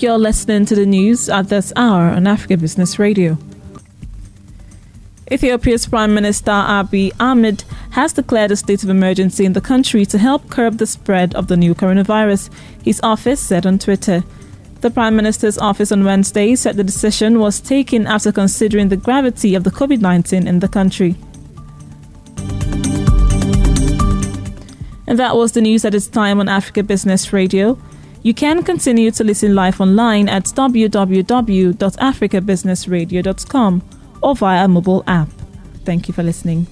You're listening to the news at this hour on Africa Business Radio. Ethiopia's Prime Minister Abiy Ahmed has declared a state of emergency in the country to help curb the spread of the new coronavirus, his office said on Twitter. The Prime Minister's office on Wednesday said the decision was taken after considering the gravity of the COVID 19 in the country. And that was the news at its time on Africa Business Radio. You can continue to listen live online at www.africabusinessradio.com or via mobile app. Thank you for listening.